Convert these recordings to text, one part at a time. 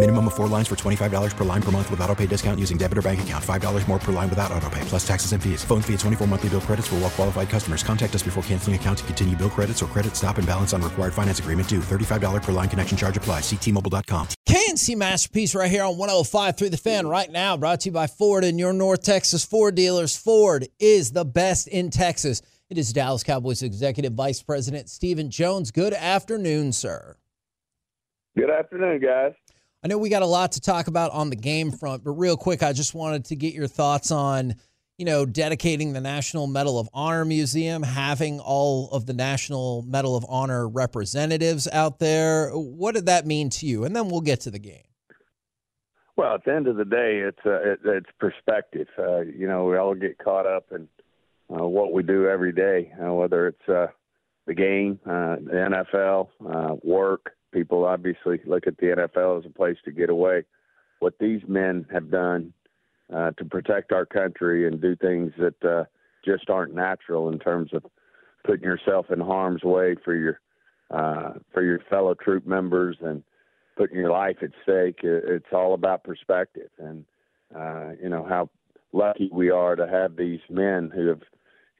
Minimum of four lines for $25 per line per month with auto pay discount using debit or bank account. $5 more per line without auto pay, plus taxes and fees. Phone fee at 24 monthly bill credits for all well qualified customers. Contact us before canceling account to continue bill credits or credit stop and balance on required finance agreement due. $35 per line connection charge applies. Ctmobile.com. KNC Masterpiece right here on 105 through the fan right now, brought to you by Ford and your North Texas Ford dealers. Ford is the best in Texas. It is Dallas Cowboys Executive Vice President Stephen Jones. Good afternoon, sir. Good afternoon, guys. I know we got a lot to talk about on the game front, but real quick, I just wanted to get your thoughts on, you know, dedicating the National Medal of Honor Museum, having all of the National Medal of Honor representatives out there. What did that mean to you? And then we'll get to the game. Well, at the end of the day, it's uh, it, it's perspective. Uh, you know, we all get caught up in uh, what we do every day, uh, whether it's uh, the game, uh, the NFL, work. People obviously look at the NFL as a place to get away. What these men have done uh, to protect our country and do things that uh, just aren't natural in terms of putting yourself in harm's way for your uh, for your fellow troop members and putting your life at stake. It's all about perspective, and uh, you know how lucky we are to have these men who have,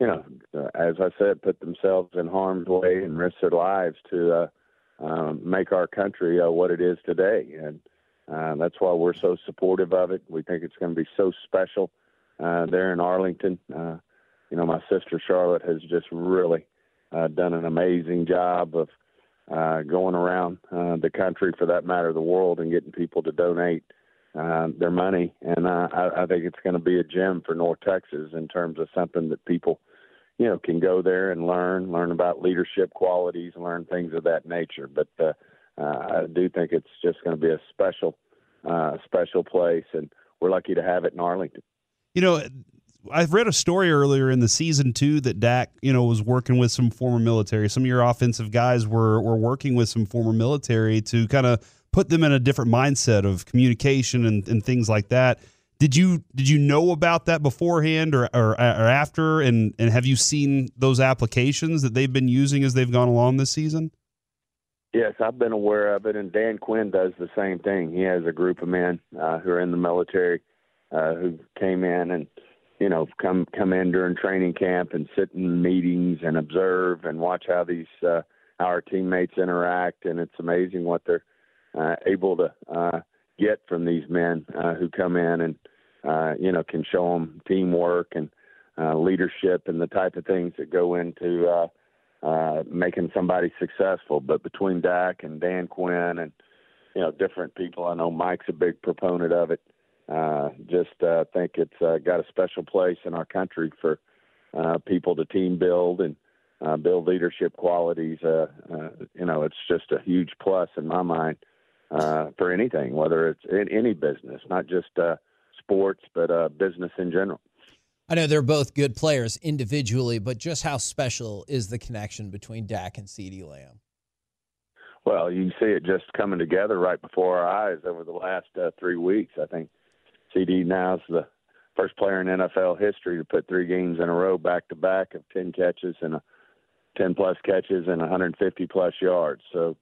you know, uh, as I said, put themselves in harm's way and risked their lives to uh, um, make our country uh, what it is today. And uh, that's why we're so supportive of it. We think it's going to be so special uh, there in Arlington. Uh, you know, my sister Charlotte has just really uh, done an amazing job of uh, going around uh, the country, for that matter, the world, and getting people to donate uh, their money. And uh, I, I think it's going to be a gem for North Texas in terms of something that people, you know, can go there and learn, learn about leadership qualities, learn things of that nature. But uh, uh, I do think it's just going to be a special, uh, special place, and we're lucky to have it in Arlington. You know, I've read a story earlier in the season too that Dak, you know, was working with some former military. Some of your offensive guys were were working with some former military to kind of put them in a different mindset of communication and, and things like that. Did you did you know about that beforehand or, or, or after? And and have you seen those applications that they've been using as they've gone along this season? Yes, I've been aware of it, and Dan Quinn does the same thing. He has a group of men uh, who are in the military uh, who came in and you know, come come in during training camp and sit in meetings and observe and watch how these uh, our teammates interact, and it's amazing what they're uh, able to uh, get from these men uh, who come in and uh, you know can show them teamwork and uh, leadership and the type of things that go into uh, uh, making somebody successful. But between Dak and Dan Quinn and you know different people, I know Mike's a big proponent of it uh, just uh, think it's uh, got a special place in our country for uh, people to team build and uh, build leadership qualities. Uh, uh, you know, it's just a huge plus in my mind uh, for anything, whether it's in any business, not just uh, sports, but uh, business in general. I know they're both good players individually, but just how special is the connection between Dak and CeeDee Lamb? Well, you see it just coming together right before our eyes over the last uh, three weeks. I think CeeDee now is the first player in NFL history to put three games in a row back to back of 10 catches and a 10 plus catches and 150 plus yards. So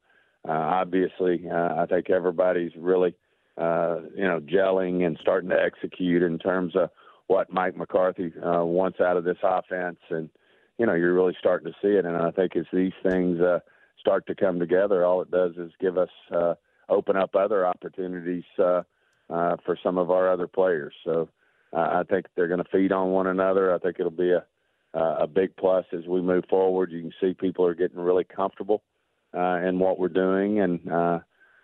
uh, obviously, uh, I think everybody's really, uh, you know, gelling and starting to execute in terms of what Mike McCarthy uh, wants out of this offense. And, you know, you're really starting to see it. And I think as these things uh, start to come together, all it does is give us, uh, open up other opportunities. Uh, uh, for some of our other players. So uh, I think they're going to feed on one another. I think it'll be a a big plus as we move forward. You can see people are getting really comfortable uh, in what we're doing, and uh,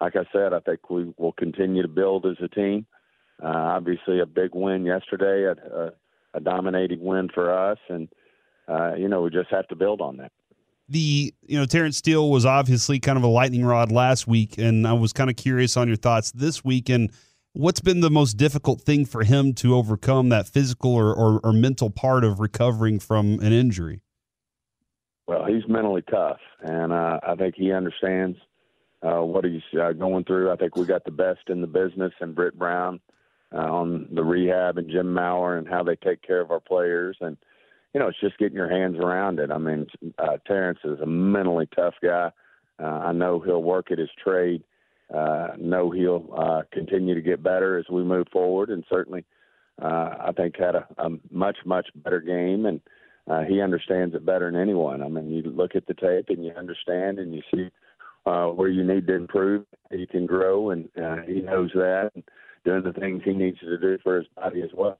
like I said, I think we will continue to build as a team. Uh, obviously, a big win yesterday, a, a, a dominating win for us, and uh, you know we just have to build on that. the you know Terence Steele was obviously kind of a lightning rod last week, and I was kind of curious on your thoughts this week and what's been the most difficult thing for him to overcome that physical or, or, or mental part of recovering from an injury. Well, he's mentally tough, and uh, I think he understands uh, what he's uh, going through. I think we got the best in the business, and Britt Brown uh, on the rehab, and Jim Maurer, and how they take care of our players, and you know, it's just getting your hands around it. I mean, uh, Terence is a mentally tough guy. Uh, I know he'll work at his trade. Uh, know he'll uh, continue to get better as we move forward, and certainly, uh, I think had a, a much much better game, and uh, he understands it better than anyone. I mean, you look at the tape and you understand, and you see uh, where you need to improve, He can grow, and uh, he knows that, and doing the things he needs to do for his body as well.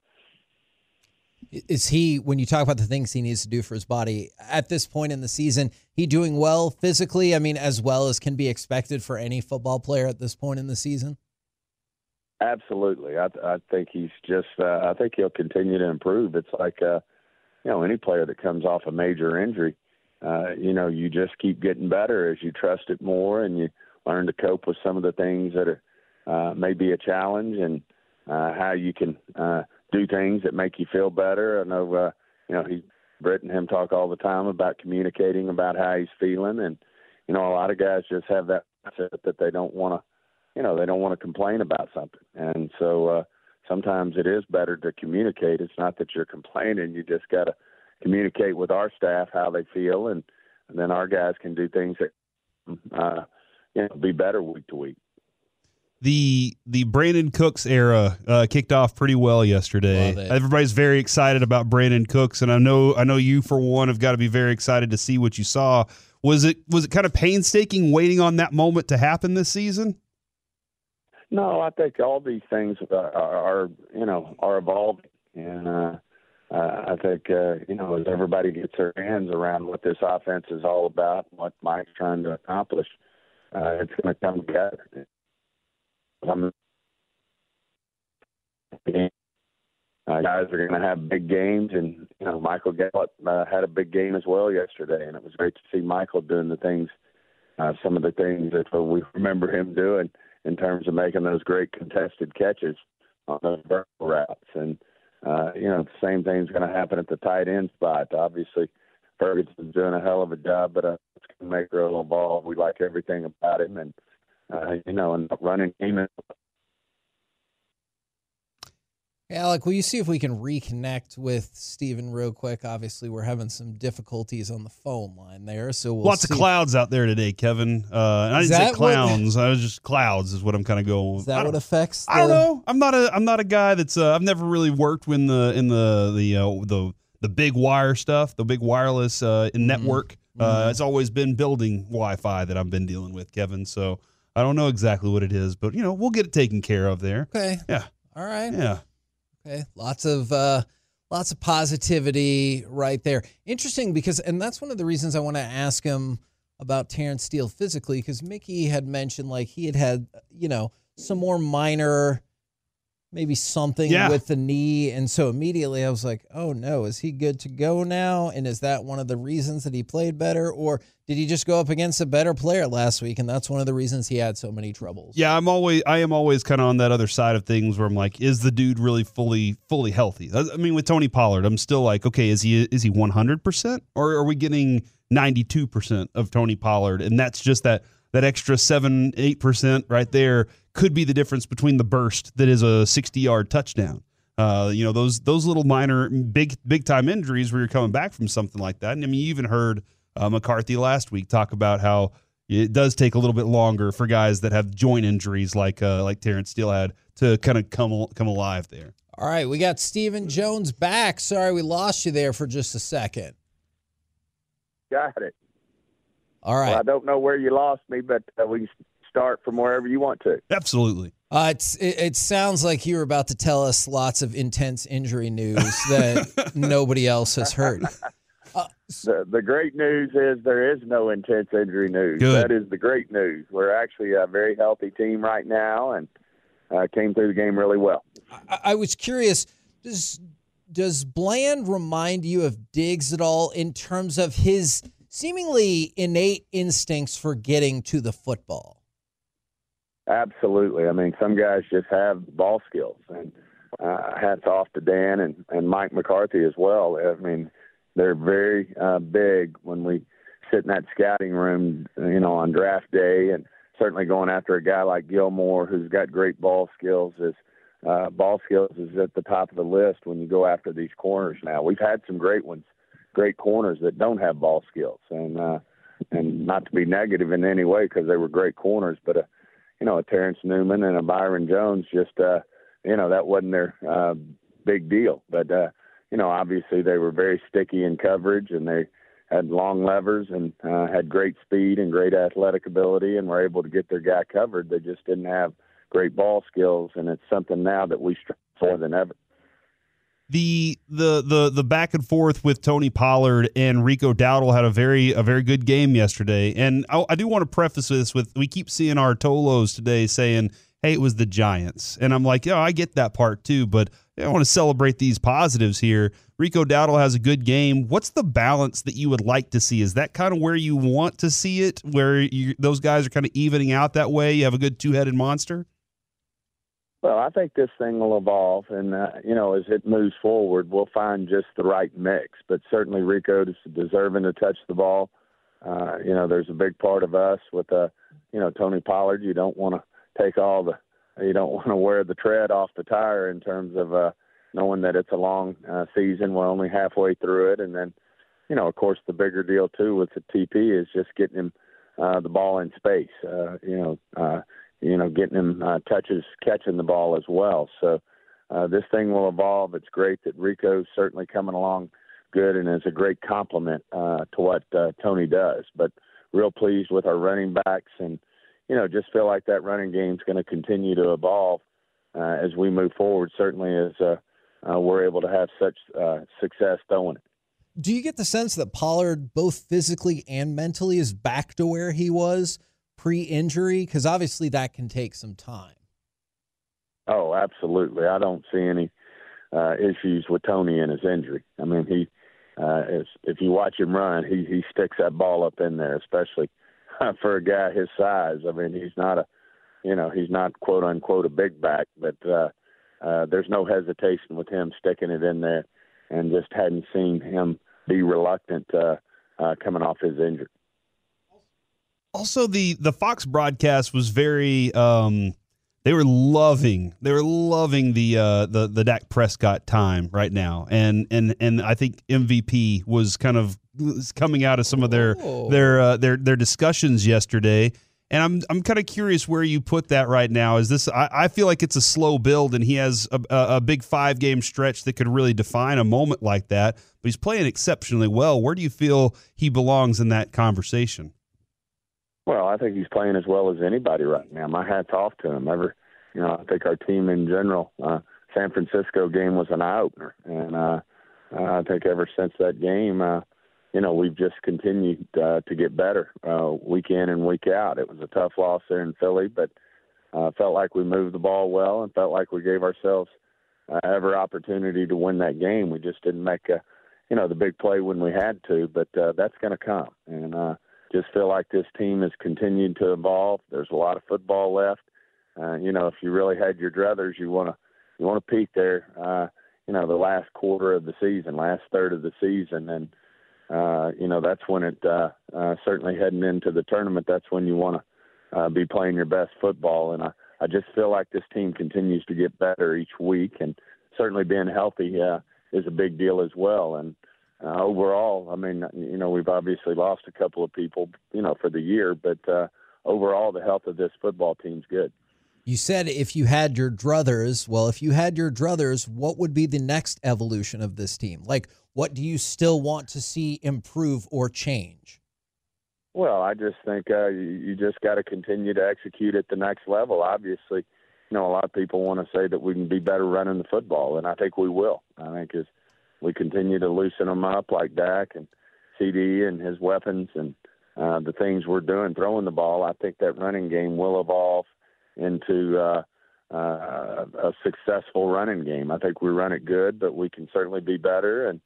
Is he, when you talk about the things he needs to do for his body at this point in the season, he doing well physically? I mean, as well as can be expected for any football player at this point in the season? Absolutely. I, I think he's just, uh, I think he'll continue to improve. It's like, uh, you know, any player that comes off a major injury, uh, you know, you just keep getting better as you trust it more and you learn to cope with some of the things that are uh, may be a challenge and uh, how you can uh, do things that make you feel better. I know, uh, you know, he, Britt and him talk all the time about communicating about how he's feeling, and you know, a lot of guys just have that mindset that they don't want to, you know, they don't want to complain about something, and so uh, sometimes it is better to communicate. It's not that you're complaining; you just got to communicate with our staff how they feel, and, and then our guys can do things that, uh, you know, be better week to week the the Brandin Cooks era uh, kicked off pretty well yesterday. Everybody's very excited about Brandin Cooks, and I know I know you for one have got to be very excited to see what you saw. Was it was it kind of painstaking waiting on that moment to happen this season? No, I think all these things are, are you know are evolving, and uh, uh, I think uh, you know as everybody gets their hands around what this offense is all about, what Mike's trying to accomplish, uh, it's going to come together. Uh, guys are going to have big games, and you know Michael Gallup uh, had a big game as well yesterday, and it was great to see Michael doing the things, uh, some of the things that we remember him doing in terms of making those great contested catches on those vertical routes, and uh, you know the same thing's going to happen at the tight end spot. Obviously, Ferguson's doing a hell of a job, but uh, it's going to make a little ball. We like everything about him, and uh, you know, and running game. Alec, will you see if we can reconnect with Stephen real quick? Obviously, we're having some difficulties on the phone line there, so we'll lots see. of clouds out there today, Kevin. Uh, and I didn't say clowns; what, I was just clouds is what I'm kind of going. with. Is that what affects? The... I don't know. I'm not a I'm not a guy that's uh, I've never really worked in the in the the uh, the the big wire stuff, the big wireless uh, mm-hmm. network. Mm-hmm. It's always been building Wi-Fi that I've been dealing with, Kevin. So I don't know exactly what it is, but you know, we'll get it taken care of there. Okay. Yeah. All right. Yeah. Okay. Lots of uh lots of positivity right there. Interesting because and that's one of the reasons I want to ask him about Terence Steele physically because Mickey had mentioned like he had had, you know, some more minor maybe something yeah. with the knee. And so immediately I was like, oh no, is he good to go now? And is that one of the reasons that he played better? Or did he just go up against a better player last week? And that's one of the reasons he had so many troubles. Yeah, I'm always I am always kind of on that other side of things where I'm like, is the dude really fully fully healthy? I mean, with Tony Pollard, I'm still like, okay, is he is he 100 percent or are we getting 92 percent of Tony Pollard? And that's just that that extra seven eight percent right there could be the difference between the burst that is a 60 yard touchdown. Uh, you know those those little minor big big time injuries where you're coming back from something like that. And I mean, you even heard uh, McCarthy last week talk about how it does take a little bit longer for guys that have joint injuries like uh, like Terence Steele had to kind of come come alive there. All right, we got Stephen Jones back. Sorry we lost you there for just a second. Got it. All right. Well, I don't know where you lost me, but uh, we start from wherever you want to. Absolutely. Uh, it's, it, it, sounds like you were about to tell us lots of intense injury news that nobody else has heard. Uh, the, the great news is there is no intense injury news. Good. That is the great news. We're actually a very healthy team right now and uh, came through the game really well. I, I was curious. Does does Bland remind you of Diggs at all in terms of his seemingly innate instincts for getting to the football. Absolutely. I mean, some guys just have ball skills, and uh, hats off to Dan and, and Mike McCarthy as well. I mean, they're very uh, big when we sit in that scouting room, you know, on draft day, and certainly going after a guy like Gilmore who's got great ball skills is uh, ball skills is at the top of the list when you go after these corners. Now we've had some great ones, great corners that don't have ball skills, and uh, and not to be negative in any way because they were great corners, but a uh, you know a Terrence Newman and a Byron Jones just uh, you know that wasn't their uh, big deal, but uh, you know obviously they were very sticky in coverage and they had long levers and uh, had great speed and great athletic ability and were able to get their guy covered. They just didn't have great ball skills, and it's something now that we strive for than ever. The the the the back and forth with Tony Pollard and Rico Dowdle had a very a very good game yesterday, and I, I do want to preface this with we keep seeing our Tolos today saying, "Hey, it was the Giants," and I'm like, "Yeah, I get that part too, but I want to celebrate these positives here." Rico Dowdle has a good game. What's the balance that you would like to see? Is that kind of where you want to see it, where you, those guys are kind of evening out that way? You have a good two headed monster. Well, I think this thing will evolve, and uh, you know, as it moves forward, we'll find just the right mix. But certainly, Rico is deserving to touch the ball. Uh, you know, there's a big part of us with, uh, you know, Tony Pollard. You don't want to take all the, you don't want to wear the tread off the tire in terms of uh, knowing that it's a long uh, season. We're only halfway through it, and then, you know, of course, the bigger deal too with the TP is just getting him uh, the ball in space. Uh, you know. Uh, you know, getting him uh, touches, catching the ball as well. So uh, this thing will evolve. It's great that Rico's certainly coming along good and is a great compliment uh, to what uh, Tony does. But real pleased with our running backs and, you know, just feel like that running game's going to continue to evolve uh, as we move forward, certainly as uh, uh, we're able to have such uh, success throwing it. Do you get the sense that Pollard, both physically and mentally, is back to where he was pre-injury? Because obviously that can take some time. Oh, absolutely. I don't see any uh, issues with Tony and his injury. I mean, he uh, is, if you watch him run, he he sticks that ball up in there, especially for a guy his size. I mean, he's not a, you know, he's not quote unquote a big back, but uh, uh, there's no hesitation with him sticking it in there, and just hadn't seen him be reluctant uh, uh, coming off his injury also the the Fox broadcast was very um they were loving they were loving the uh the the Dak Prescott time right now and and and I think MVP was kind of coming out of some of their oh. their uh, their their discussions yesterday and I'm I'm kind of curious where you put that right now. Is this? I, I feel like it's a slow build, and he has a, a, big five game stretch that could really define a moment like that. But he's playing exceptionally well. Where do you feel he belongs in that conversation? Well, I think he's playing as well as anybody right now. My hat's off to him. Ever, you know, I think our team in general, uh, San Francisco game was an eye opener, and uh, I think ever since that game, uh, you know, we've just continued uh, to get better uh, week in and week out. It was a tough loss there in Philly, but uh, felt like we moved the ball well and felt like we gave ourselves uh, every opportunity to win that game. We just didn't make a, you know, the big play when we had to, but uh, that's going to come. And uh, just feel like this team has continued to evolve. There's a lot of football left. Uh, you know, if you really had your druthers, you want to you want to peak there. Uh, you know, the last quarter of the season, last third of the season, and uh, you know that's when it uh, uh, certainly heading into the tournament. That's when you want to uh, be playing your best football. And I, I just feel like this team continues to get better each week, and certainly being healthy uh, is a big deal as well. And uh, overall, I mean, you know, we've obviously lost a couple of people, you know, for the year, but uh, overall, the health of this football team's good. You said if you had your druthers, well, if you had your druthers, what would be the next evolution of this team? Like, what do you still want to see improve or change? Well, I just think uh, you, you just got to continue to execute at the next level. Obviously, you know, a lot of people want to say that we can be better running the football, and I think we will. I think as – we continue to loosen them up like Dak and CeeDee and his weapons and uh, the things we're doing throwing the ball. I think that running game will evolve into uh, uh, a successful running game. I think we run it good, but we can certainly be better. And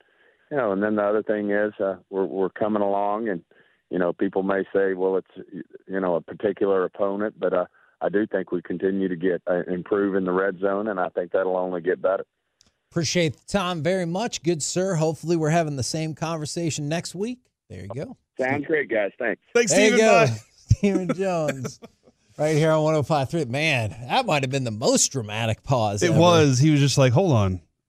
you know, and then the other thing is uh, we're we're coming along and you know, people may say, well, it's you know a particular opponent, but uh, I do think we continue to get uh, improve in the red zone, and I think that'll only get better. Appreciate the time very much, good sir. Hopefully, we're having the same conversation next week. There you go. Sounds great, guys. Thanks. Thanks, There you Stephen. go, Bye. Stephen Jones, right here on 105.3. Man, that might have been the most dramatic pause. It ever. was. He was just like, hold on.